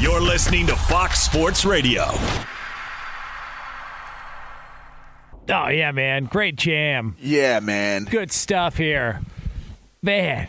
You're listening to Fox Sports Radio. Oh, yeah, man. Great jam. Yeah, man. Good stuff here. Man,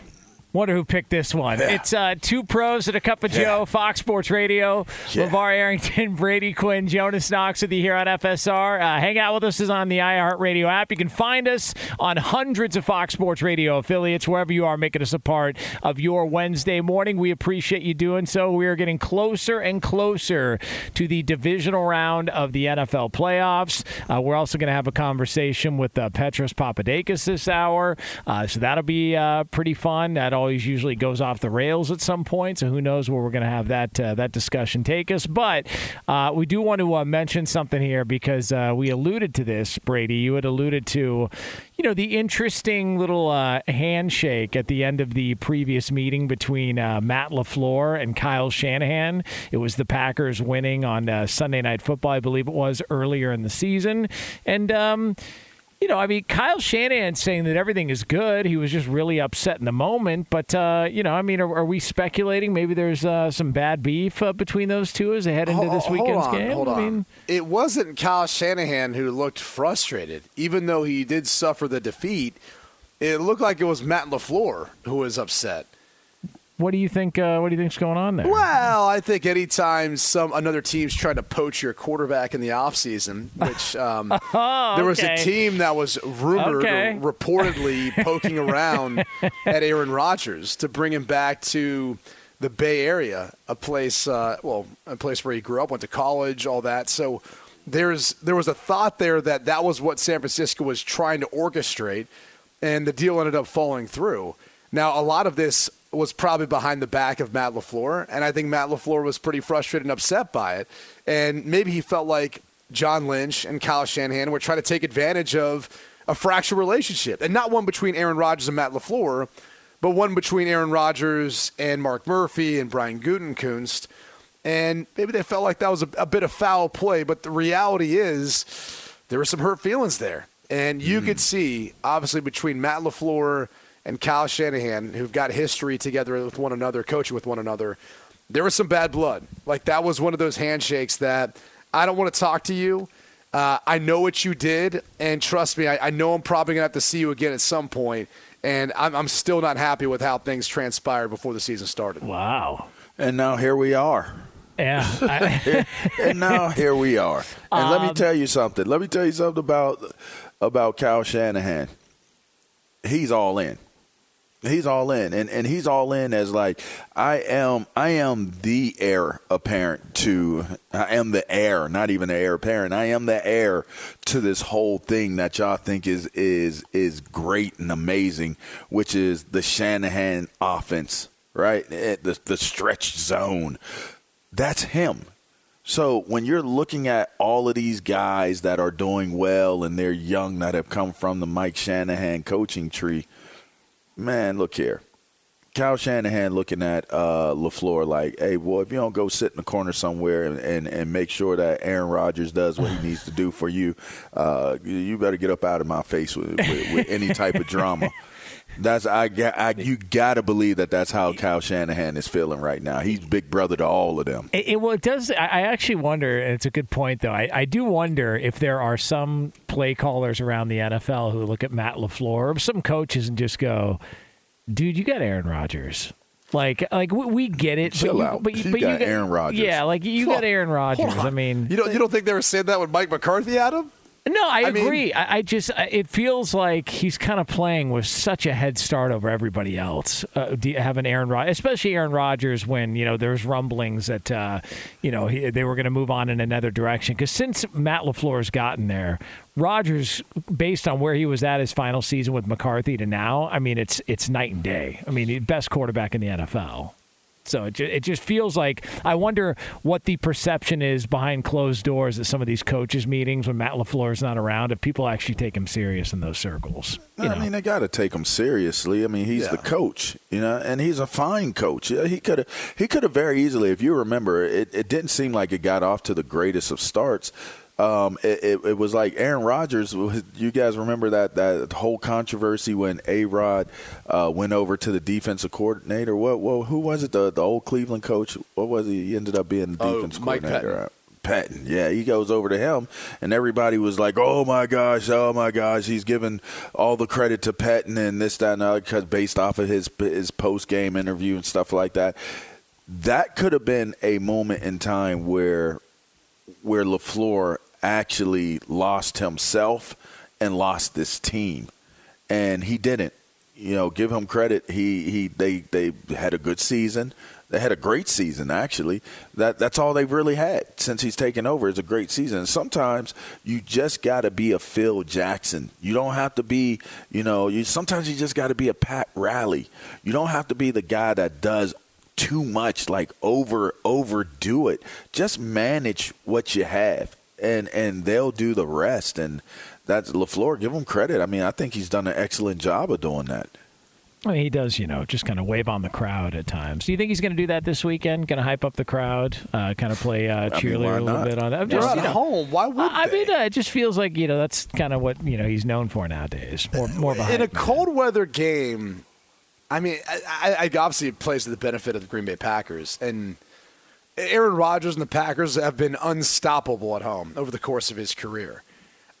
Wonder who picked this one. Yeah. It's uh, two pros and a cup of yeah. Joe, Fox Sports Radio. Yeah. LaVar Arrington, Brady Quinn, Jonas Knox with you here on FSR. Uh, hang out with us is on the iHeartRadio app. You can find us on hundreds of Fox Sports Radio affiliates, wherever you are, making us a part of your Wednesday morning. We appreciate you doing so. We are getting closer and closer to the divisional round of the NFL playoffs. Uh, we're also going to have a conversation with uh, Petros Papadakis this hour, uh, so that'll be uh, pretty fun. That'll always usually goes off the rails at some point. So who knows where we're going to have that uh, that discussion take us? But uh, we do want to uh, mention something here because uh, we alluded to this, Brady. You had alluded to, you know, the interesting little uh, handshake at the end of the previous meeting between Matt LaFleur and Kyle Shanahan. It was the Packers winning on Sunday Night Football, I believe it was earlier in the season, and. Um, you know, I mean, Kyle Shanahan saying that everything is good. He was just really upset in the moment. But, uh, you know, I mean, are, are we speculating maybe there's uh, some bad beef uh, between those two as they head into this weekend's hold on, game? Hold on. I mean, it wasn't Kyle Shanahan who looked frustrated, even though he did suffer the defeat. It looked like it was Matt LaFleur who was upset. What do you think? Uh, what do you think's going on there? Well, I think anytime some another team's trying to poach your quarterback in the offseason, which um, oh, there was a team that was rumored okay. or reportedly poking around at Aaron Rodgers to bring him back to the Bay Area, a place, uh, well, a place where he grew up, went to college, all that. So there's there was a thought there that that was what San Francisco was trying to orchestrate, and the deal ended up falling through. Now, a lot of this was probably behind the back of Matt LaFleur, and I think Matt LaFleur was pretty frustrated and upset by it. And maybe he felt like John Lynch and Kyle Shanahan were trying to take advantage of a fractured relationship, and not one between Aaron Rodgers and Matt LaFleur, but one between Aaron Rodgers and Mark Murphy and Brian Gutekunst. And maybe they felt like that was a, a bit of foul play, but the reality is there were some hurt feelings there. And you mm. could see, obviously, between Matt LaFleur – and Kyle Shanahan, who've got history together with one another, coaching with one another, there was some bad blood. Like that was one of those handshakes that I don't want to talk to you. Uh, I know what you did, and trust me, I, I know I'm probably gonna have to see you again at some point. point, and I'm, I'm still not happy with how things transpired before the season started. Wow! And now here we are. Yeah. and now here we are. And um, let me um, tell you something. Let me tell you something about about Kyle Shanahan. He's all in he's all in and, and he's all in as like i am i am the heir apparent to i am the heir not even the heir apparent i am the heir to this whole thing that y'all think is is is great and amazing which is the shanahan offense right? Eh, the, the stretch zone. That's him. So when you're looking at all of these guys that are doing well and they're young that have come from the mike shanahan coaching tree man, look here. Kyle Shanahan looking at uh, LaFleur like, hey, boy, if you don't go sit in the corner somewhere and, and, and make sure that Aaron Rodgers does what he needs to do for you, uh, you better get up out of my face with, with, with any type of drama. That's I, I you got to believe that that's how Kyle Shanahan is feeling right now. He's big brother to all of them. It, it well, it does. I actually wonder, and it's a good point though. I, I do wonder if there are some play callers around the NFL who look at Matt LaFleur or some coaches and just go, "Dude, you got Aaron Rodgers." Like, like we, get it. Chill but you, out. But, you, but got you got Aaron Rodgers. Yeah, like you got Aaron Rodgers. I mean, you don't you don't think they were saying that when Mike McCarthy had him? No, I, I agree. Mean, I, I, just it feels like he's kind of playing with such a head start over everybody else. Uh, having Aaron Rodgers, especially Aaron Rodgers, when you know there's rumblings that uh, you know he, they were going to move on in another direction. Because since Matt LaFleur's gotten there, Rodgers, based on where he was at his final season with McCarthy to now, I mean it's it's night and day. I mean, best quarterback in the NFL. So it, ju- it just feels like I wonder what the perception is behind closed doors at some of these coaches meetings when Matt LaFleur is not around. If people actually take him serious in those circles, you I mean, they got to take him seriously. I mean, he's the coach, you know, and he's a fine coach. Yeah, He could have, he could have very easily, if you remember, it, it didn't seem like it got off to the greatest of starts. Um, it, it, it was like Aaron Rodgers. You guys remember that that whole controversy when A Rod uh, went over to the defensive coordinator. What, what? Who was it? The the old Cleveland coach. What was he? He ended up being the Oh, defense Mike coordinator. Pettine, yeah, he goes over to him, and everybody was like, "Oh my gosh, oh my gosh, he's giving all the credit to Pettine and this, that, and other, because based off of his his post game interview and stuff like that." That could have been a moment in time where where LaFleur actually lost himself and lost this team, and he didn't. You know, give him credit. He he they they had a good season. They had a great season actually. That that's all they've really had since he's taken over is a great season. Sometimes you just got to be a Phil Jackson. You don't have to be, you know, you sometimes you just got to be a Pat Riley. You don't have to be the guy that does too much like over overdo it. Just manage what you have and and they'll do the rest and that's LaFleur give him credit. I mean, I think he's done an excellent job of doing that. I mean, he does, you know, just kind of wave on the crowd at times. Do you think he's going to do that this weekend? Going to hype up the crowd, uh, kind of play uh, mean, cheerleader why a little bit on. I'm They're just, at you know, home. Why would I I mean, uh, it just feels like you know that's kind of what you know he's known for nowadays. More, more of a in a cold weather game, I mean, I, I, I obviously it plays to the benefit of the Green Bay Packers, and Aaron Rodgers and the Packers have been unstoppable at home over the course of his career.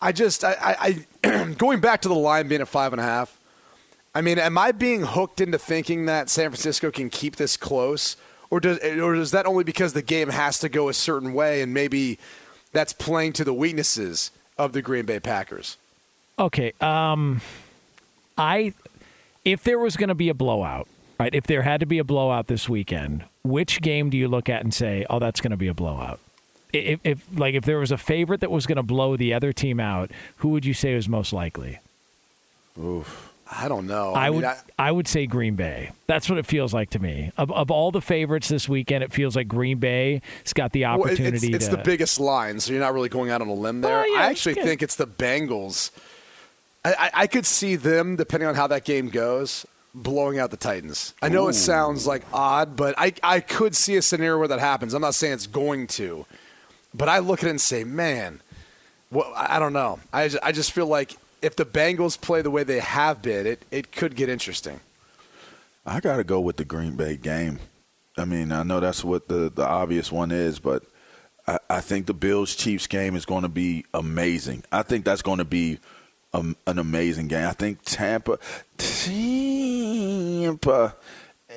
I just, I, I, going back to the line being at five and a half. I mean, am I being hooked into thinking that San Francisco can keep this close, or does, or is that only because the game has to go a certain way, and maybe that's playing to the weaknesses of the Green Bay Packers? Okay. Um, I if there was going to be a blowout, right? If there had to be a blowout this weekend, which game do you look at and say, "Oh, that's going to be a blowout"? If, if like if there was a favorite that was going to blow the other team out, who would you say was most likely? Oof. I don't know. I, mean, would I, would say Green Bay. That's what it feels like to me. Of, of all the favorites this weekend, it feels like Green Bay's got the Well, opportunity it's, it's to. the biggest line, so you're not really going out on a limb there. Well, yeah, I actually yeah. think it's the Bengals. I, I, could see them, depending on how that game goes, blowing out the Titans. I know it sounds like odd, but I, I could see a scenario where that happens. I'm not saying it's going to, but I look at it and say, man, well, I don't know. I, ju- I just feel like if the Bengals play the way they have been, it, it could get interesting. I got to go with the Green Bay game. I mean, I know that's what the, the obvious one is, but I, I think the Bills Chiefs game is going to be amazing. I think that's going to be um, an amazing game. I think Tampa, Tampa,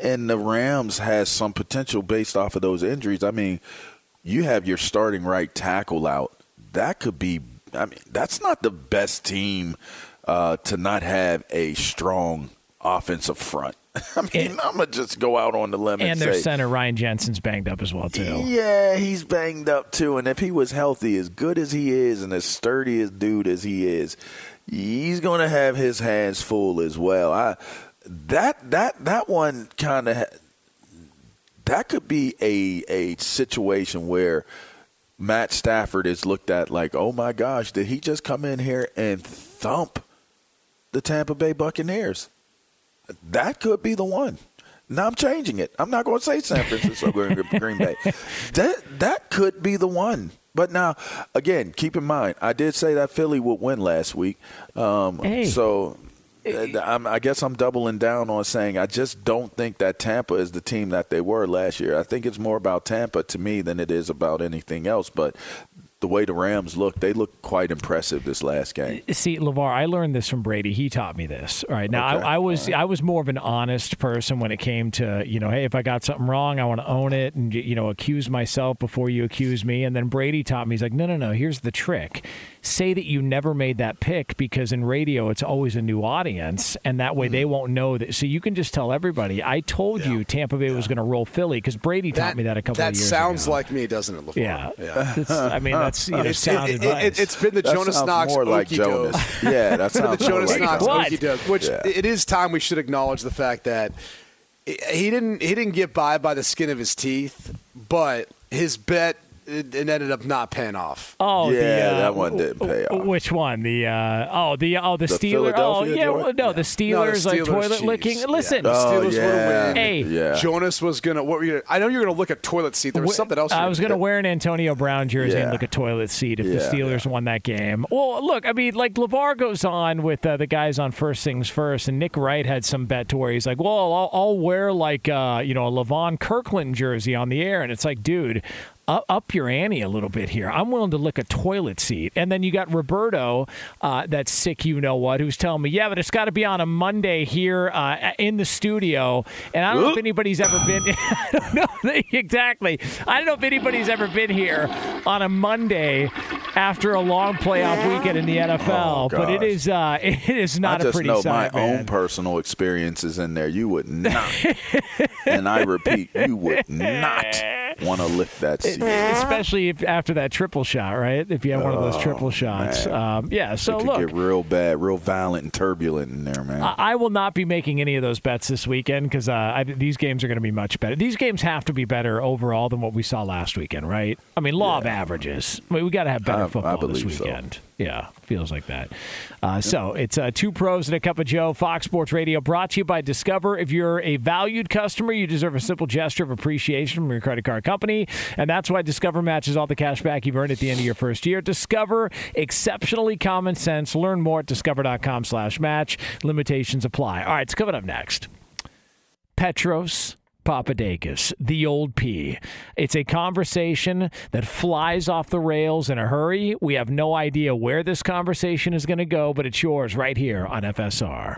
and the Rams has some potential based off of those injuries. I mean, you have your starting right tackle out. That could be. I mean, that's not the best team uh, to not have a strong offensive front. I mean, And- I'm gonna just go out on the limb and, and their say, center Ryan Jensen's banged up as well too. yeah, he's banged up too. And if he was healthy, as good as he is, and as sturdy as dude as he is, he's going to have his hands full as well. I that that that one kind of that could be a a situation where Matt Stafford is looked at like, oh my gosh, did he just come in here and thump the Tampa Bay Buccaneers? That could be the one. Now I'm changing it. I'm not going to say San Francisco Green Green Bay. That that could be the one. But now, again, keep in mind, I did say that Philly would win last week. Um, Hey. So uh, I'm, I guess I'm doubling down on saying I just don't think that Tampa is the team that they were last year. I think it's more about Tampa to me than it is about anything else. But the way the Rams look, they look quite impressive this last game. Uh, see, LaVar, I learned this from Brady. He taught me this. All right. Now, Okay. I, I was I was more of an honest person when it came to you know, hey, if I got something wrong, I want to own it and you know, accuse myself before you accuse me. And then Brady taught me, he's like, no, no, no. Here's the trick. Say that you never made that pick because in radio it's always a new audience, and that way Mm-hmm. they won't know that. So you can just tell everybody, I told you Tampa Bay was going to roll Philly because Brady taught me that a couple that of years sounds ago. like me, doesn't it, LaVar? yeah. yeah. I mean, that's you know, It's- sound it, advice. has been the That Jonas Knox more like okey Jonas. doke. Yeah, that the sounds more Jonas like Knox What? okey doke, which Yeah. it is time we should acknowledge the fact that he didn't he didn't get by by the skin of his teeth, but his bet it, it ended up not paying off. Oh, Yeah, the, uh, that one didn't pay off. Which one? The uh, oh, the oh, the, The Steelers. Oh, Philadelphia yeah, joint? well, no, the Steelers, like Steelers, toilet Chiefs. licking. Yeah. Listen, The Oh, Steelers yeah. would've win. Hey. yeah. Jonas was gonna. What were you? I know you're gonna look at toilet seat. There was Wh- something else. I was gonna going to wear an Antonio Brown jersey and Yeah. look at toilet seat if the Yeah, Steelers won that game. Well, look, I mean, like LaVar goes on with uh, the guys on First Things First, and Nick Wright had some bet to where he's like, well, I'll, I'll wear like uh, you know a Levon Kirkland jersey on the air, and it's like, dude. Up, up your ante a little bit here. I'm willing to lick a toilet seat. And then you got Roberto, uh, that's sick, you know what, who's telling me, yeah, but it's got to be on a Monday here uh, in the studio. And I don't know if anybody's ever been. I don't know exactly. I don't know if anybody's ever been here on a Monday after a long playoff weekend in the NFL. but it is uh, it is not I a just pretty know sight, my man. own personal experiences in there. You would not, and I repeat, you would not want to lift that seat. Especially if after that triple shot, right? If you have one of those triple shots, um, yeah. So it could look, get real bad, real violent and turbulent in there, man. I I will not be making any of those bets this weekend because uh, these games are going to be much better. These games have to be better overall than what we saw last weekend, right? I mean, law of averages. I mean, we got to have better I- I football this believe so. weekend. Yeah, feels like that. Uh, So it's uh, two pros and a cup of Joe. Fox Sports Radio brought to you by Discover. If you're a valued customer, you deserve a simple gesture of appreciation from your credit card company, and that's why Discover matches all the cash back you've earned at the end of your first year. Discover exceptionally common sense. Learn more at discover.com slash match. Limitations apply. All right, it's coming up next. Petros Papadakis, the old P. It's a conversation that flies off the rails in a hurry. We have no idea where this conversation is going to go, but it's yours right here on FSR.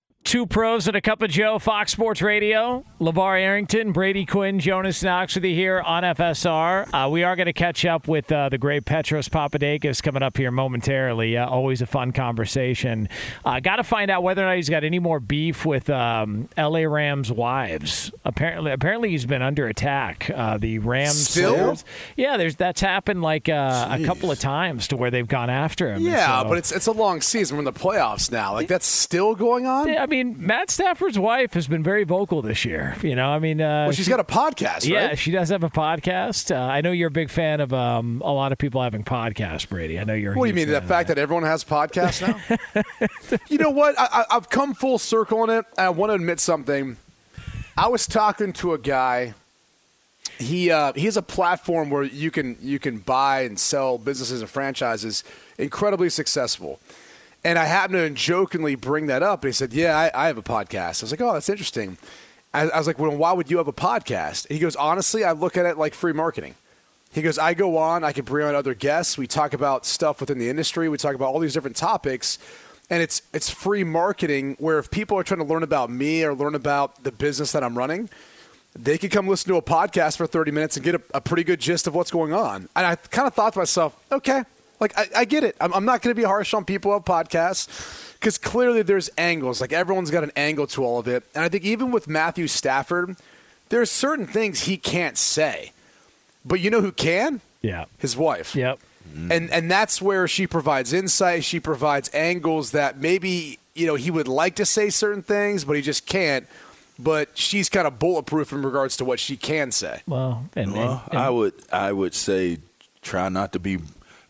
Two pros and a cup of Joe, Fox Sports Radio. LaVar Arrington, Brady Quinn, Jonas Knox with you here on FSR. Uh, we are going to catch up with uh, the great Petros Papadakis coming up here momentarily. Uh, always a fun conversation. Uh, got to find out whether or not he's got any more beef with um, LA Rams wives. Apparently, apparently he's been under attack. Uh, the Rams Still? players- yeah. There's that's happened like uh, a couple of times to where they've gone after him. Yeah, So- but it's it's a long season. We're in the playoffs now. Like that's still going on. I mean, Matt Stafford's wife has been very vocal this year. You know, I mean, uh, Well, she's got a podcast, yeah, right? she does have a podcast. Uh, I know you're a big fan of um, a lot of people having podcasts, Brady. I know you're. What do you mean? The fact that everyone has podcasts now? you know what? I, I, I've come full circle on it. I want to admit something. I was talking to a guy. He uh, he has a platform where you can you can buy and sell businesses and franchises. Incredibly successful. And I happened to jokingly bring that up. And he said, "Yeah, I, I have a podcast." I was like, "Oh, that's interesting." I, I was like, "Well, why would you have a podcast?" he goes, "Honestly, I look at it like free marketing." He goes, I go on, I can bring on other guests. We talk about stuff within the industry. We talk about all these different topics. And it's it's free marketing where if people are trying to learn about me or learn about the business that I'm running, they could come listen to a podcast for 30 minutes and get a, a pretty good gist of what's going on. And I kind of thought to myself, okay, like I, I get it. I'm, I'm not going to be harsh on people who have podcasts because clearly there's angles. Like everyone's got an angle to all of it. And I think even with Matthew Stafford, there are certain things he can't say. But you know who can? Yeah. His wife. Yep. And and that's where she provides insight, she provides angles that maybe, you know, he would like to say certain things, but he just can't. But she's kind of bulletproof in regards to what she can say. Well, and, Well, and- I would I would say try not to be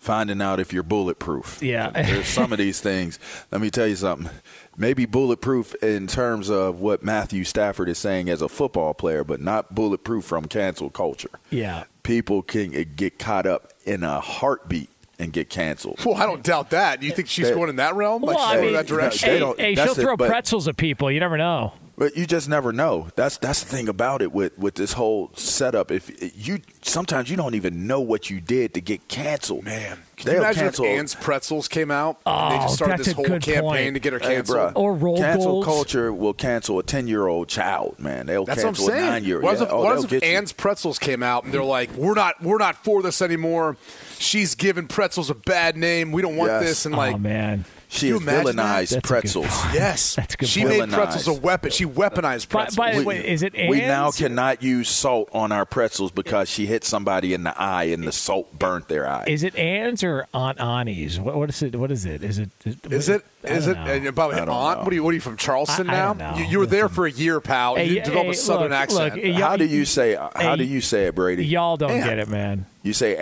finding out if you're bulletproof. Yeah. There's some of these things. Let me tell you something. Maybe bulletproof in terms of what Matthew Stafford is saying as a football player, but not bulletproof from cancel culture. yeah. People can get caught up in a heartbeat and get canceled. Well, I don't doubt that. Do you think she's They- going in that realm? Like Well, I mean, that direction? they Hey, don't- hey, that's she'll it, throw but- pretzels at people. You never know. But you just never know. That's that's the thing about it with, with this whole setup. If you sometimes you don't even know what you did to get canceled. Man, can They'll you imagine cancel. if Ann's Pretzels came out and they Oh, just started that's this a whole good campaign point. to get her Hey, canceled? bruh, Or roll cancel goals. culture will cancel a ten year old child. Man, they'll That's what I'm cancel a saying. nine year old. What Yeah, if, oh, what if. Ann's Pretzels came out and they're like, "We're not, we're not for this anymore. She's giving pretzels a bad name. We don't want Yes. this." And oh, like, oh man. She You has imagine that? villainized a pretzels. Yes, That's a good She point. made pretzels a weapon. She weaponized By, pretzels. by the way, is it ants? We now cannot use salt on our pretzels because she hit somebody in the eye and the salt burnt their eye. Is it Ann's or Aunt Annie's? What, what is it? What is it? Is it? Is it? Is don't it? know. And by the way, I aunt, know. what are you? What are you from Charleston I- I now? don't know. You, you were there for a year, pal. Hey, you hey, developed a southern look, accent. look, how do you say? Uh, how Hey, do you say it, Brady? Y'all don't Ant. get it, man. You say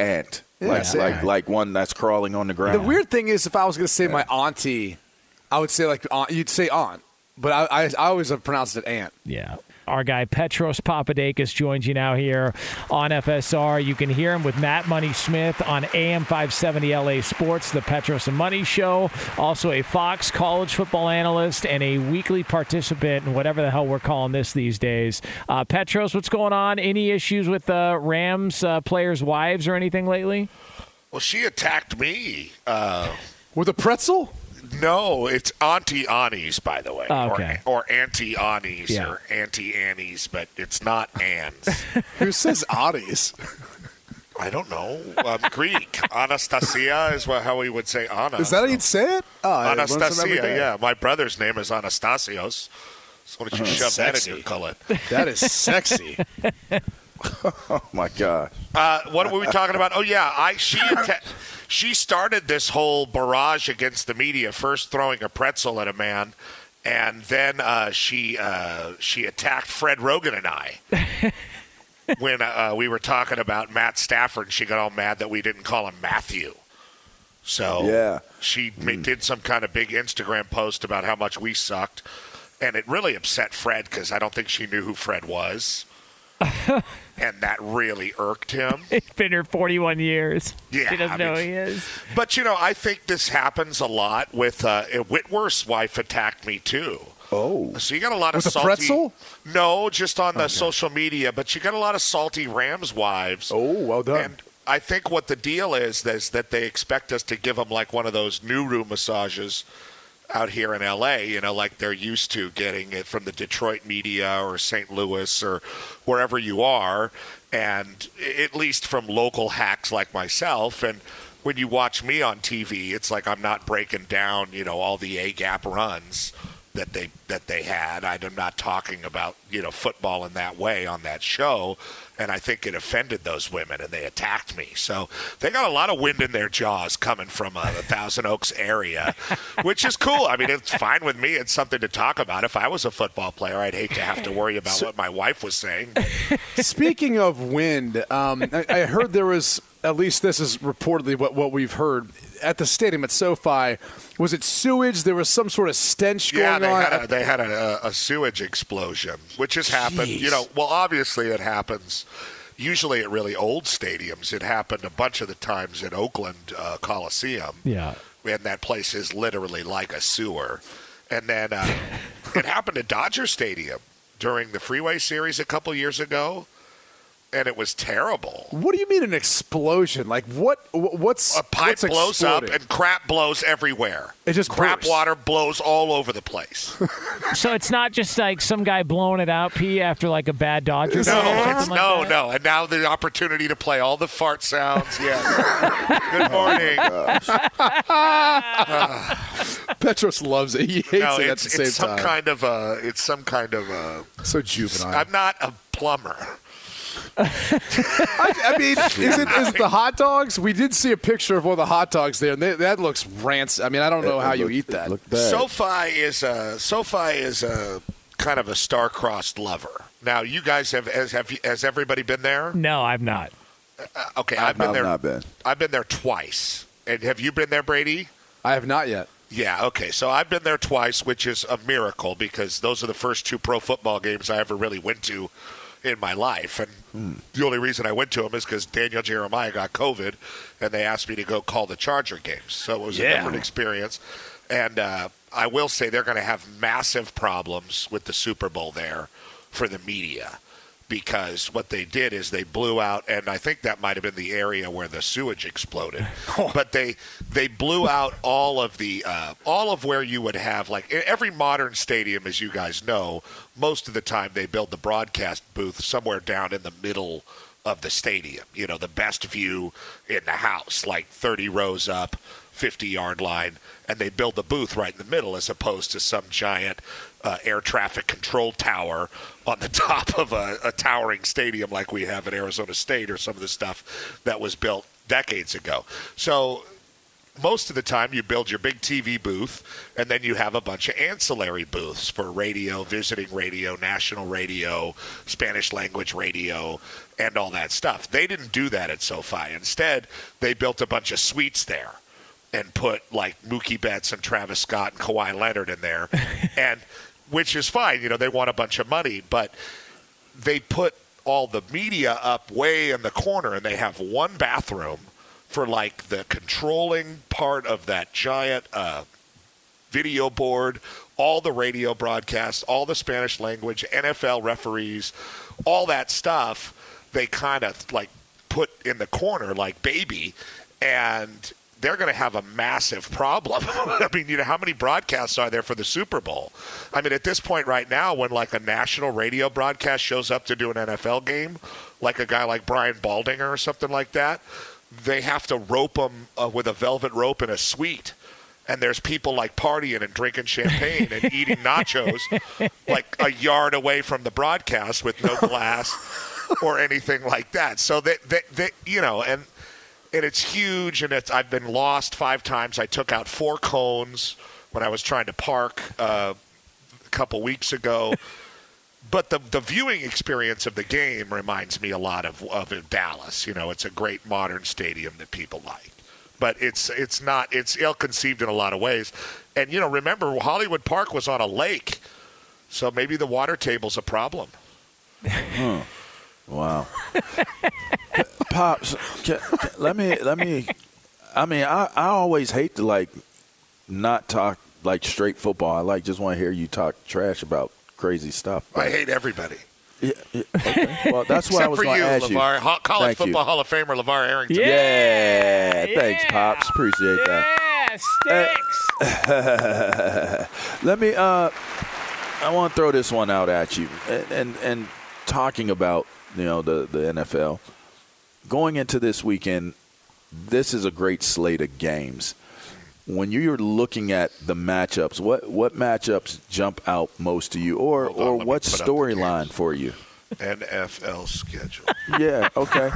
ant, like say like like one that's crawling on the ground. the weird thing is, if I was going to say my auntie, I would say like aunt, you'd say aunt, but I, I, I always have pronounced it aunt. Yeah. Our guy Petros Papadakis joins you now here on FSR. You can hear him with Matt Money Smith on AM 570 LA Sports, the Petros and Money Show. Also a Fox college football analyst and a weekly participant in whatever the hell we're calling this these days. Uh, Petros, what's going on? Any issues with the Rams uh, players' wives or anything lately? Well, she attacked me. Uh, With a pretzel? No, it's Auntie Annie's, by the way, Oh, okay. or, or Auntie Annie's Yeah. or Auntie Annie's, but it's not Anne's. Who says aunties? I don't know. Um, Greek. Anastasia is what, how we would say Anna. Is that how you'd say it? Oh, I learn something every Anastasia? Yeah, my brother's name is Anastasios. So why don't you shove that in Sexy. your gullet? That is sexy. oh my god! Uh, what were we talking about? Oh yeah, I she atta- she started this whole barrage against the media, first throwing a pretzel at a man, and then uh, she uh, she attacked Fred Roggin and I. when uh, we were talking about Matt Stafford, she got all mad that we didn't call him Matthew. So Yeah. she ma- did some kind of big Instagram post about how much we sucked, and it really upset Fred because I don't think she knew who Fred was, and that really irked him. It's been here 41 years. Yeah, He doesn't I know mean, who he is. But you know, I think this happens a lot with uh, Whitworth's wife attacked me too. Oh, So you got a lot of With a salty. pretzel? No, just on the social media. But you got a lot of salty Rams wives. Oh, well done. And I think what the deal is is that they expect us to give them like one of those new room massages out here in LA, you know, like they're used to getting it from the Detroit media or St. Louis or wherever you are, and at least from local hacks like myself. And when you watch me on TV, it's like I'm not breaking down, you know, all the A gap runs that they that they had. I'm not talking about you know football in that way on that show, and I think it offended those women and they attacked me. So they got a lot of wind in their jaws coming from uh, the Thousand Oaks area, which is cool. I mean, it's fine with me. It's something to talk about. If I was a football player, I'd hate to have to worry about what my wife was saying. Speaking of wind, um, I, I heard there was at least this is reportedly what, what we've heard at the stadium at SoFi. Was it sewage? There was some sort of stench Yeah, going they on. had a, they had a, a sewage explosion, which has happened. You know, well, obviously it happens. Usually at really old stadiums. It happened a bunch of the times at Oakland uh, Coliseum. Yeah. and that place is literally like a sewer. And then uh, it happened at Dodger Stadium during the Freeway Series a couple years ago, and it was terrible. what do you mean an explosion? Like what? What's A pipe what's blows up and crap blows everywhere. It just crap bursts. water blows all over the place. So it's not just like some guy blowing it out, P, after like a bad Dodger game or No, something it's, like no, that? no. And now the opportunity to play all the fart sounds. Yes. Good oh, morning. Petros loves it. He hates no, it at it's, the same it's some time. kind of a. It's some kind of a. so juvenile. I'm not a plumber. I, I mean, is it is it the hot dogs? We did see a picture of one of the hot dogs there, and they, that looks rancid. I mean, I don't know how you Look- eat that. Look bad. SoFi is a SoFi is a kind of a star-crossed lover. Now, you guys have has have you- has everybody been there? No, I've not. Uh, okay, I've been I've there. not been. I've been there twice. And have you been there, Brady? I have not yet. Yeah, okay. So I've been there twice, which is a miracle because those are the first two pro football games I ever really went to in my life. And the only reason I went to them is because Daniel Jeremiah got COVID and they asked me to go call the Charger games. So it was a different experience. And uh, I will say they're going to have massive problems with the Super Bowl there for the media because what they did is they blew out and I think that might have been the area where the sewage exploded. But they they blew out all of the uh, all of where you would have like every modern stadium as you guys know, most of the time they build the broadcast booth somewhere down in the middle of the stadium. You know, the best view in the house, like 30 rows up, 50 yard line, and they build the booth right in the middle as opposed to some giant uh, air traffic control tower on the top of a, a towering stadium like we have at Arizona State or some of the stuff that was built decades ago. So most of the time you build your big TV booth and then you have a bunch of ancillary booths for radio, visiting radio, national radio, Spanish language radio, and all that stuff. They didn't do that at SoFi. Instead, they built a bunch of suites there and put like Mookie Betts and Travis Scott and Kawhi Leonard in there, and which is fine. You know, they want a bunch of money, but they put all the media up way in the corner, and they have one bathroom for like the controlling part of that giant uh, video board, all the radio broadcasts, all the Spanish language, NFL referees, all that stuff. They kind of like put in the corner like baby, and they're going to have a massive problem. I mean, you know, how many broadcasts are there for the Super Bowl? I mean, at this point right now, when like a national radio broadcast shows up to do an NFL game, like a guy like Brian Baldinger or something like that, they have to rope them uh, with a velvet rope in a suite. And there's people like partying and drinking champagne and eating nachos like a yard away from the broadcast with no glass or anything like that. So that, they, they you know, and and it's huge. And it's I've been lost five times. I took out four cones when I was trying to park uh, a couple weeks ago. but the the viewing experience of the game reminds me a lot of of Dallas. You know, it's a great modern stadium that people like, but it's it's not it's ill conceived in a lot of ways. And you know, remember Hollywood Park was on a lake, so maybe the water table's a problem. Huh. Wow. Pops, can, can, let me let me. I mean, I I always hate to like not talk like straight football. I like just want to hear you talk trash about crazy stuff. I hate everybody. Yeah, yeah, okay. Well, that's what I was for going you, to ask LaVar, you. Ho- College Thank Football you. Hall of Famer LaVar Arrington. Yeah, Yeah, thanks, pops. Appreciate that. Yeah, sticks. Let me. Uh, I want to throw this one out at you, and, and and talking about you know the the NFL going into this weekend. This is a great slate of games. When you're looking at the matchups, what what matchups jump out most to you, or on, or what put up the storyline for you? NFL schedule. Yeah, okay.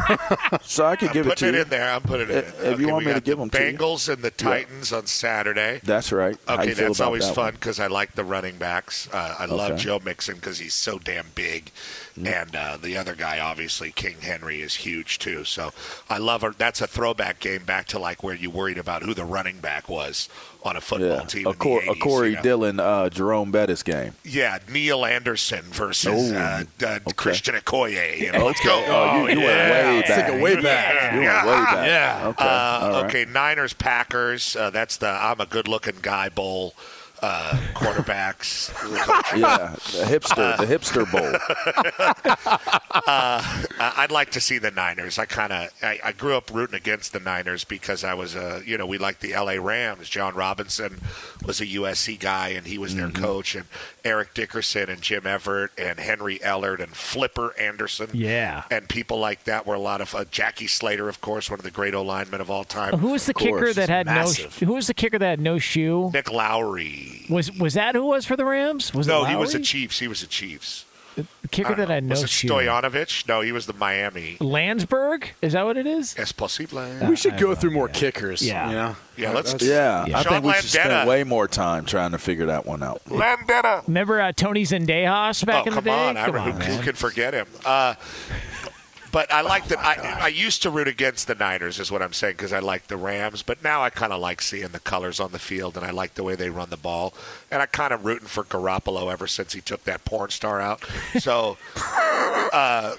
so I could I'm give it to it you. in there. I'm putting it If- in. if you want me to give the 'em to you. Bengals and the Titans on Saturday. That's right. Okay, that's always that fun because I like the running backs. Uh, I love Joe Mixon because he's so damn big. And uh, the other guy, obviously King Henry, is huge too. So I love her. That's a throwback game back to like where you worried about who the running back was on a football Yeah, team. a, in the Cor- a Corey you know? Dillon, uh, Jerome Bettis game. Yeah, Neal Anderson versus Oh, uh, uh, okay. Christian Okoye. You know, let's Okay. go. Oh, you, you went way back. take it way back. You went way back. Yeah. Okay. Uh, All right. Okay, Niners, Packers. Uh, that's the I'm a good looking guy bowl. Uh, quarterbacks. Yeah, the hipster, the hipster bowl. I'd like to see the Niners. I kind of I, I grew up rooting against the Niners because I was a you know we liked the L.A. Rams. John Robinson was a USC guy and he was their Mm-hmm. coach, and Eric Dickerson and Jim Everett and Henry Ellard and Flipper Anderson. Yeah. and people like that were a lot of uh, Jackie Slater, of course, one of the great O linemen of all time. Who was the course, kicker that had massive. no? Who was the kicker that had no shoe? Nick Lowery. Was was that who was for the Rams? Was No, it he was a Chiefs. He was a Chiefs. The kicker don't that know. had no was it shoe. Stoyanovich? No, he was the Miami. Landsberg? Is that what it is? Es posible. We should go through more kickers. Yeah. You know? Yeah, let's That's- Yeah, Yeah. I think Sean we should spend way more time trying to figure that one out. Landeta. Remember uh, Tony Zendejas back oh, in the day? on. I Come remember, on, who, man. who could forget him? Uh, but I like Oh, that. I, I used to root against the Niners, is what I'm saying, because I like the Rams. But now I kind of like seeing the colors on the field, and I like the way they run the ball. And I kind of rooting for Garoppolo ever since he took that porn star out. So, uh,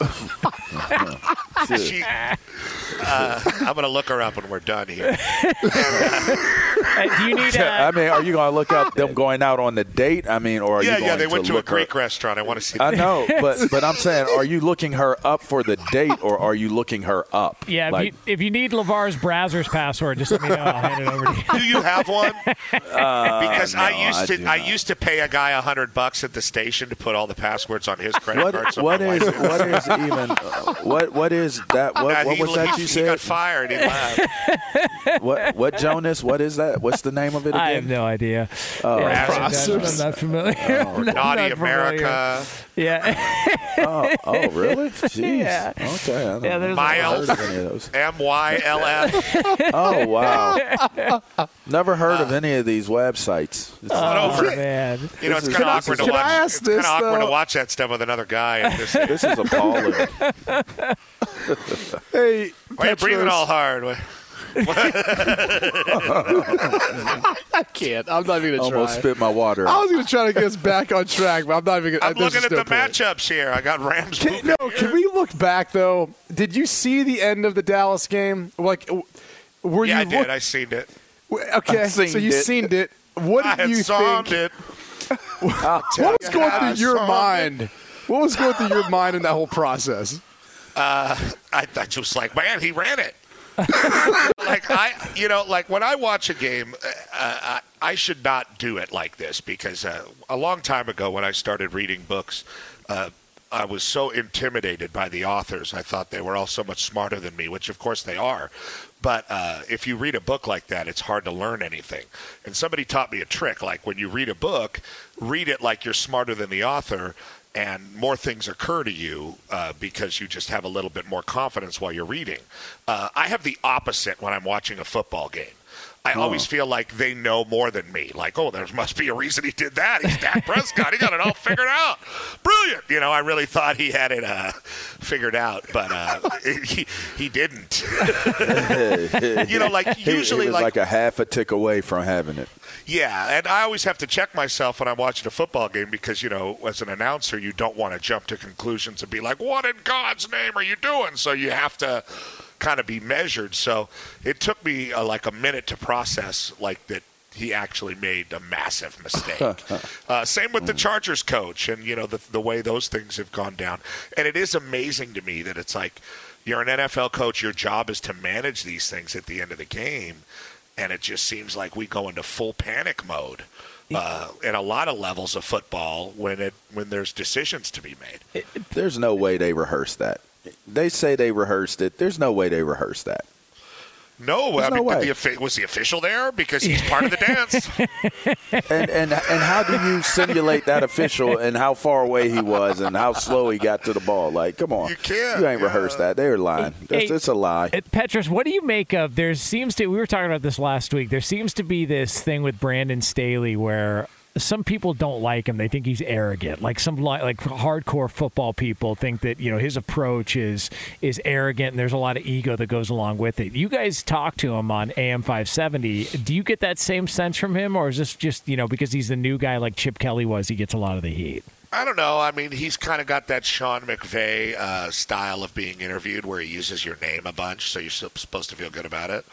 she, uh, I'm going to look her up when we're done here. Uh, do you need? Uh, I mean, are you going to look up them going out on the date? I mean, or are yeah, you going yeah, they went to a look her- Greek restaurant. I want to see. I know, but but I'm saying, are you looking her up for the date, or are you looking her up? yeah, if, like, you, if you need LaVar's browser's password, just let me know. I'll hand it over to you. Do you have one? because I Uh, used I to, I, used to pay a guy a hundred bucks at the station to put all the passwords on his credit card. what so what my is wife- what is even uh, what what is that? What, Nah, what was that he, you he got said? fired. He left. What what Jonas? What is that? What's the name of it again? I have no idea. Oh, yeah, I'm, not, Process. I'm not familiar. Oh, I'm not- Naughty not familiar. America. Yeah, oh, oh, really? Jeez. Yeah. Okay. I don't Yeah, there's- know. Miles. heard of any of those. M Y L F. Oh wow! Never heard of uh, any of these websites. It's- oh over. man. You know, it's kind of awkward to Can I watch. ask It's kind of this, awkward to watch that stuff with another guy. this age. this is appalling. Hey, Why are you breathing all hard? I can't. I'm not even gonna try. Almost spit my water. I was gonna try to get us back on track, but I'm not even. gonna I'm there's looking just at no the point. matchups here. I got Rams. Can, no, here. can we look back though? Did you see the end of the Dallas game? Like, w- were Yeah, you? I did. look- I seen it. okay, I so you it. seen it. What I did had you saw think? it. What was going I through your saw it. mind? What was going through your mind in that whole process? Uh, I, I just like, man, he ran it. Like I, you know, like when I watch a game, uh, I, I should not do it like this because uh, a long time ago when I started reading books, uh, I was so intimidated by the authors. I thought they were all so much smarter than me, which of course they are. But uh, if you read a book like that, it's hard to learn anything. And somebody taught me a trick. Like when you read a book, read it like you're smarter than the author, and more things occur to you uh, because you just have a little bit more confidence while you're reading. Uh, I have the opposite when I'm watching a football game. I always feel like they know more than me. Like, oh, there must be a reason he did that. He's Dak Prescott. He got it all figured out. Brilliant. You know, I really thought he had it uh, figured out, but uh, he, he didn't. you know, like usually, he was like, a half a tick away from having it. Yeah, and I always have to check myself when I'm watching a football game because, you know, as an announcer, you don't want to jump to conclusions and be like, what in God's name are you doing? So you have to kind of be measured. So it took me uh, like a minute to process, like, that he actually made a massive mistake. uh, same with the Chargers coach and, you know, the, the way those things have gone down. And it is amazing to me that it's like, you're an NFL coach, your job is to manage these things at the end of the game and it just seems like we go into full panic mode uh, in a lot of levels of football when it when there's decisions to be made. There's no way they rehearsed that. They say they rehearsed it. There's no way they rehearsed that. No, There's no mean, but way. the, was the official there because he's part of the dance? And and and how do you simulate that official and how far away he was and how slow he got to the ball? Like, come on, You can't, You ain't yeah. rehearsed that. They're lying. That's, Hey, it's a lie. Uh, Petros, what do you make of? There seems to we were talking about this last week. There seems to be this thing with Brandon Staley where some people don't like him. They think he's arrogant. Like some li- like hardcore football people think that you know his approach is is arrogant, and there's a lot of ego that goes along with it. You guys talk to him on AM 570. Do you get that same sense from him, or is this just you know because he's the new guy like Chip Kelly was, he gets a lot of the heat? I don't know. I mean, he's kind of got that Sean McVay uh, style of being interviewed where he uses your name a bunch, so you're supposed to feel good about it.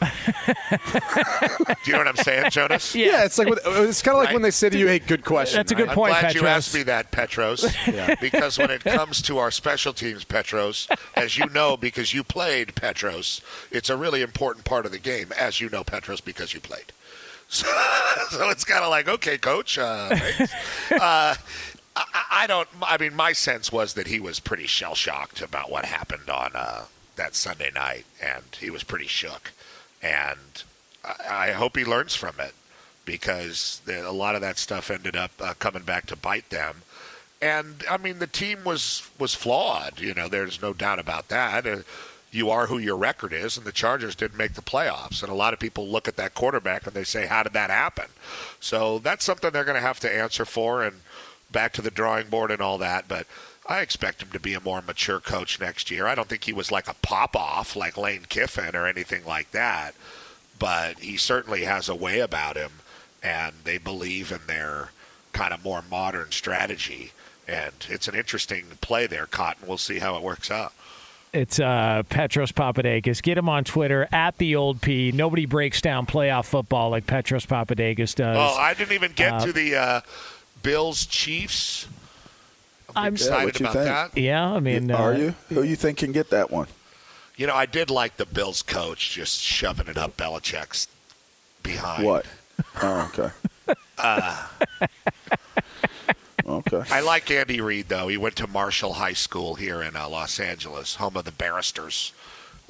Do you know what I'm saying, Jonas? Yeah, it's like it's kind of like Right. when they say to you, "Hey, good question." That's a good right? I'm point, glad you Petros. asked me that, Petros. Because when it comes to our special teams, Petros, as you know, because you played Petros, it's a really important part of the game, as you know, Petros, because you played. So, so it's kind of like, okay, coach. Uh, thanks. uh, I, I don't. I mean, my sense was that he was pretty shell shocked about what happened on uh, that Sunday night, and he was pretty shook. And I, I hope he learns from it because the, a lot of that stuff ended up uh, coming back to bite them. And I mean, the team was was flawed. You know, there's no doubt about that. Uh, you are who your record is, and the Chargers didn't make the playoffs. And a lot of people look at that quarterback and they say, "How did that happen?" So that's something they're going to have to answer for, and back to the drawing board and all that. But I expect him to be a more mature coach next year. I don't think he was like a pop off like Lane Kiffin or anything like that, but he certainly has a way about him, and they believe in their kind of more modern strategy. And it's an interesting play there, Cotton. We'll see how it works out. It's uh, Petros Papadakis. Get him on Twitter at the old P. Nobody breaks down playoff football like Petros Papadakis does. Oh, I didn't even get Uh, to the uh, Bills Chiefs. I'm, I'm- excited Yeah, what you about think? that. yeah, I mean, Are uh, you? Who you think can get that one? You know, I did like the Bills coach just shoving it up Belichick's behind. What? Oh, okay. okay. I like Andy Reid though. He went to Marshall High School here in uh, Los Angeles, home of the Barristers,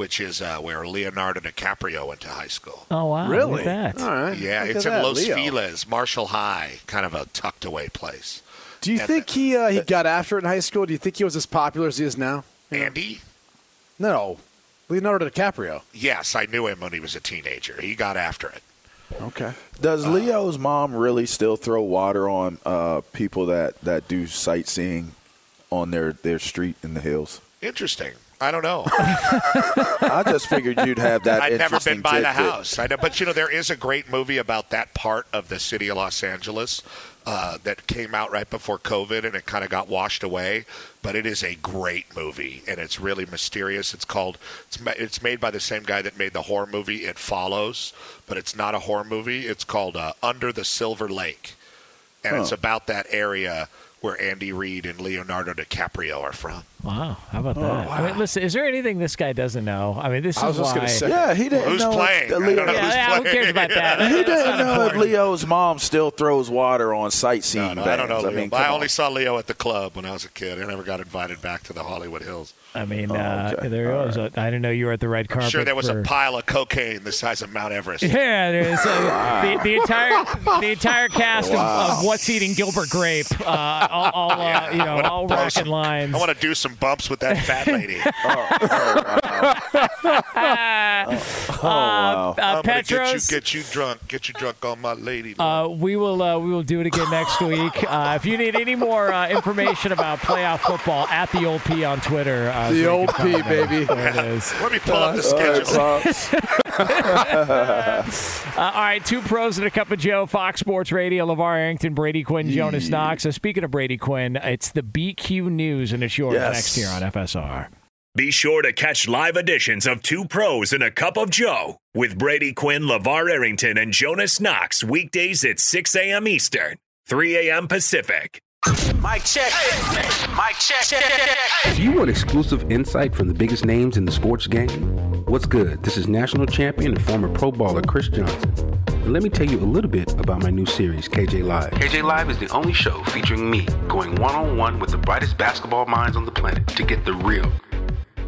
which is uh, where Leonardo DiCaprio went to high school. Oh wow, look Really? at that. All right. Yeah, Look it's in that, Los Leo. Feliz, Marshall High, kind of a tucked away place. Do you And think he uh, he got after it in high school? Do you think he was as popular as he is now? Andy? No, Leonardo DiCaprio. Yes, I knew him when he was a teenager. He got after it. Okay. Does Leo's mom really still throw water on uh, people that, that do sightseeing on their, their street in the hills? Interesting. I don't know. I just figured you'd have that. I'd never been by the house. I know, but you know, there is a great movie about that part of the city of Los Angeles uh, that came out right before COVID, and it kind of got washed away. But it is a great movie, and it's really mysterious. It's called. It's ma- it's made by the same guy that made the horror movie It Follows, but it's not a horror movie. It's called uh, Under the Silver Lake, and it's about that area where Andy Reid and Leonardo DiCaprio are from. Wow, how about Oh, that? I mean, listen, is there anything this guy doesn't know? I mean, this I was is just why. gonna say- Yeah, he didn't Who's know. playing? if I Leo- don't know yeah, who's yeah, who cares about that? He didn't not know if. Leo's mom still throws water on sightseeing No, no. I don't know. I mean, I only on. saw Leo at the club when I was a kid. I never got invited back to the Hollywood Hills. I mean, Oh, uh, okay. there All was. A, I didn't know you were at the red carpet. I'm sure there was for- a pile of cocaine the size of Mount Everest. Yeah, there's uh, the, the entire the entire cast of, of What's Eating Gilbert Grape, uh, all, all uh, you know, all blow rocking lines. I want to do some bumps with that fat lady. Oh, oh wow. uh, I'm gonna get you, get you drunk, get you drunk on my lady. Uh, we will uh, we will do it again next week. Uh, if you need any more uh, information about playoff football, at the old P on Twitter. Uh, The so old P, baby. There it is. Let me pull up the All right, schedule. Pops. Uh, all right, two pros and a cup of Joe. Fox Sports Radio. LaVar Arrington, Brady Quinn, Jonas Knox. Uh, speaking of Brady Quinn, it's the BQ News, and it's yours Yes. next year on FSR. Be sure to catch live editions of Two Pros and a Cup of Joe with Brady Quinn, LaVar Arrington, and Jonas Knox weekdays at 6 a.m. Eastern, 3 a.m. Pacific. Mike check. Mike check. Do you want exclusive insight from the biggest names in the sports game? What's good? This is national champion and former pro baller Chris Johnson. And let me tell you a little bit about my new series, KJ Live. KJ Live is the only show featuring me going one on one with the brightest basketball minds on the planet to get the real.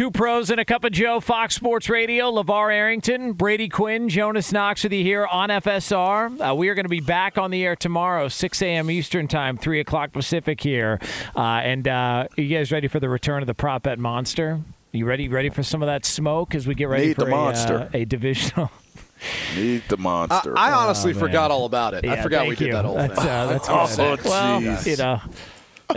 Two pros and a cup of Joe, Fox Sports Radio, LaVar Arrington, Brady Quinn, Jonas Knox with you here on FSR. Uh, we are going to be back on the air tomorrow, 6 a.m. Eastern Time, 3 o'clock Pacific here. Uh, and uh, are you guys ready for the return of the prop bet monster? You ready ready for some of that smoke as we get ready Need for the a, monster. uh, a divisional? Need the monster. I honestly Oh, forgot all about it. I forgot we thank did that whole that's, thing. Uh, that's Oh, good. well, you know.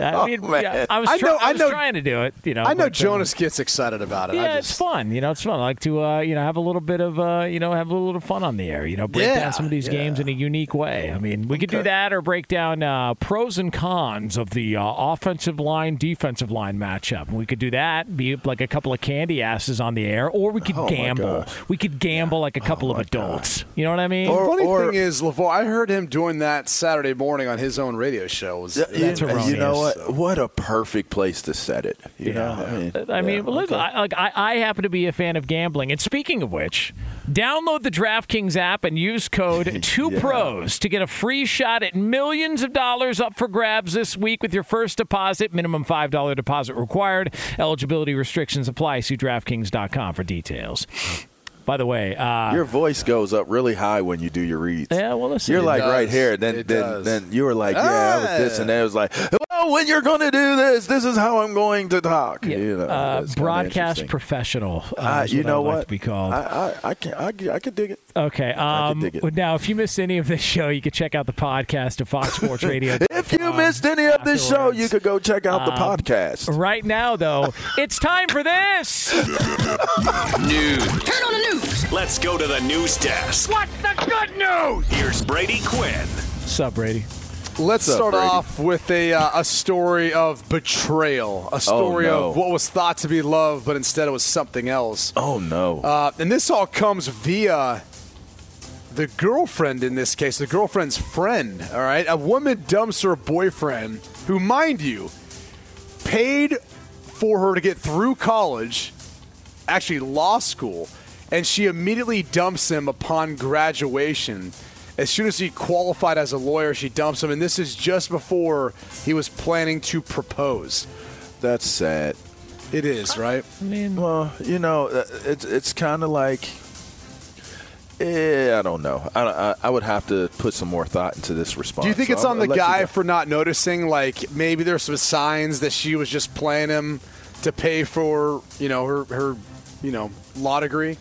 I mean, man. yeah, I was, I know- I I was know- trying to do it. You know, I know but, uh, Jonas gets excited about it. Yeah, I it's fun. You know, it's fun. I like to, uh, you know, have a little bit of, uh, you know, have a little fun on the air. You know, break Yeah, down some of these yeah. games in a unique way. I mean, we could do that or break down uh, pros and cons of the uh, offensive line, defensive line matchup. We could do that, be like a couple of candy asses on the air, or we could Oh, gamble. We could gamble like a couple of adults. You know what I mean? The funny Or- thing is, LaVar, I heard him doing that Saturday morning on his own radio show. Was, Yeah, That's you, erroneous. you know what? What a perfect place to set it. You know, I mean, I mean, yeah, well, listen, okay. I, like I, I happen to be a fan of gambling. And speaking of which, download the DraftKings app and use code Two Yeah. Pros to get a free shot at millions of dollars up for grabs this week with your first deposit. Minimum five dollar deposit required. Eligibility restrictions apply. See DraftKings.com for details. By the way, uh, Your voice goes up really high when you do your reads. yeah, well, listen, You're like does. right here. Then, It then, does. then you were like, yeah, I was this, and then it was like, hello, when you're going to do this. This is how I'm going to talk. Yeah, You know, uh, broadcast professional. Uh, Uh, you what know I would like what? to be called. I, I, I can I, I could dig it. okay. Um, dig it. now, if you missed any of this show, you can check out the podcast of Fox Sports Radio. If you missed any of this show, you could go check out the Um, podcast. Right now, though, it's time for this. News. Turn on the news. Let's go to the news desk. What's the good news? Here's Brady Quinn. Sup, Brady? Let's up, start Brady? off with a uh, a story of betrayal, a story no. of what was thought to be love, but instead it was something else. Oh no! Uh, and this all comes via the girlfriend in this case, the girlfriend's friend. All right, a woman dumps her boyfriend, who, mind you, paid for her to get through college, actually law school, and she immediately dumps him upon graduation. As soon as he qualified as a lawyer, she dumps him, and this is just before he was planning to propose. That's sad. It is, right? I mean, Well, you know, uh, it's it's kind of like, eh, I don't know. I, I I would have to put some more thought into this response. Do you think So it's I'm on the gonna let you guy for not noticing? Like maybe there's some signs that she was just playing him to pay for, you know, her her, you know, law degree.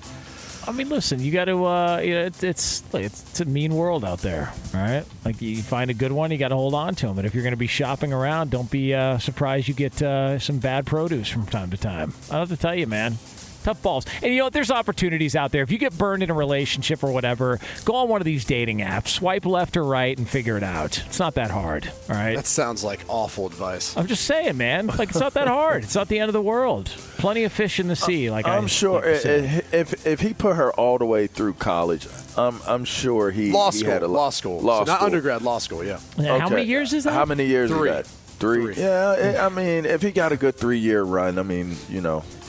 I mean, listen, you got to. Uh, you know, it's it's, it's it's a mean world out there, all right? Like you find a good one, you got to hold on to them. And if you're going to be shopping around, don't be uh, surprised you get uh, some bad produce from time to time. I have to tell you, man. Tough balls. And you know, there's opportunities out there. If you get burned in a relationship or whatever, go on one of these dating apps, swipe left or right, and figure it out. It's not that hard, all right? That sounds like awful advice. I'm just saying, man. Like it's not that hard. It's not the end of the world. Plenty of fish in the sea. Uh, like I I'm sure like to i- i- if if he put her all the way through college, I'm I'm sure he Law he school, had a law school, law So not undergrad, law school. Yeah. Yeah, How many years is that? How many years Three. is that? Three. Three. Yeah, I I mean, if he got a good three year run, I mean, you know,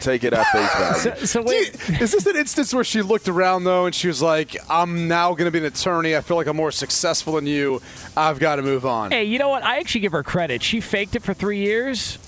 take it at face value. So, so wait. you- is this an instance where she looked around though and she was like, "I'm now going to be an attorney. I feel like I'm more successful than you. I've got to move on." Hey, you know what? I actually give her credit. She faked it for three years.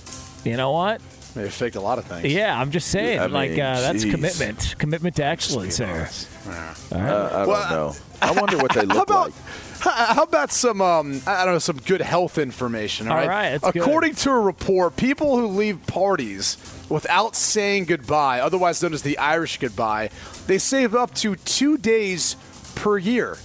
You know what? They faked a lot of things. Yeah, I'm just saying. I like mean, uh, that's commitment. Commitment to excellence there. Uh, I don't Well, know. I wonder what they How look about like. how how about some um, I don't know some good health information? All All right. right, that's good. According to a report, people who leave parties without saying goodbye, otherwise known as the Irish goodbye, they save up to two days per year.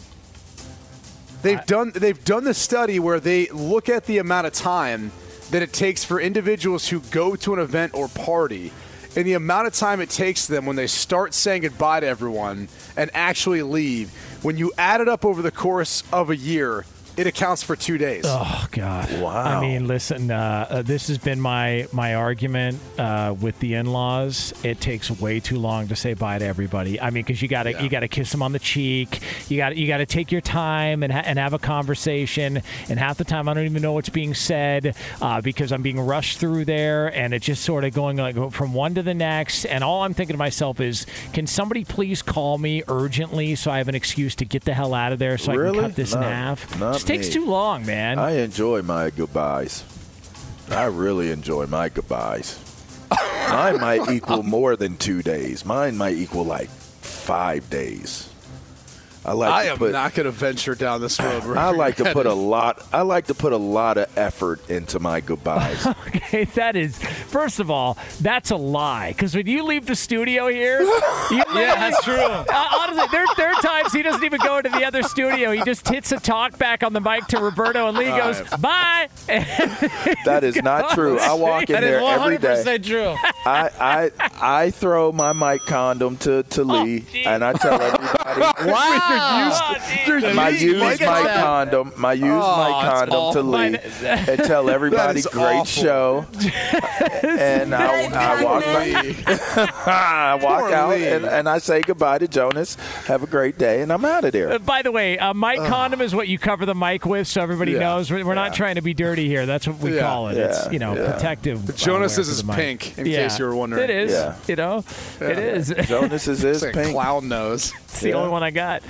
They've done they've done the study where they look at the amount of time that it takes for individuals who go to an event or party and the amount of time it takes them when they start saying goodbye to everyone and actually leave when you add it up over the course of a year it accounts for two days Oh God! Wow. I mean, listen. Uh, uh, this has been my my argument uh, with the in-laws. It takes way too long to say bye to everybody. I mean, because you got to you got to kiss them on the cheek. You got you got to take your time and ha- and have a conversation. And half the time, I don't even know what's being said uh, because I'm being rushed through there, and it's just sort of going like from one to the next. And all I'm thinking to myself is, can somebody please call me urgently so I have an excuse to get the hell out of there so I can cut this in No, half? not It takes me. too long, man. I enjoy my goodbyes. I really enjoy my goodbyes. Mine might equal more than two days. Mine might equal like five days. I like I to am put, not going to venture down this road. I like to put a a lot. I like to put a lot of effort into my goodbyes. Okay, that is first of all, that's a lie. Because when you leave the studio here, you yeah, that's true. Uh, honestly, there, there are times he doesn't even go into the other studio. He just hits a talk back on the mic to Roberto, and Lee goes, "Bye." that is not true. I walk in That is there every day. 100% true. I, I I throw my mic condom to, to Lee, geez. and I tell everybody. Wow. My used Look mic at that. condom, my used Oh, mic that's condom to. Lee, and tell everybody great awful. show. And I, I walk, I walk out and, and I say goodbye to Jonas. Have a great day, and I'm out of there. Uh, By the way, uh, mic condom is what you cover the mic with, so everybody Yeah. knows. We're, we're not trying to be dirty here. That's what we Yeah. call it. It's you know Yeah. protective. uh, Jonas is for is the mic. pink, in Yeah. case you were wondering. It is. Yeah. You know, it is. It's Jonas is his like pink. clown nose. It's the Yeah. only one I got.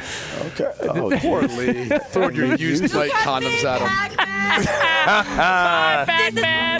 Okay. Oh, Poor Lee. Throwing your used light condoms at him. Batman.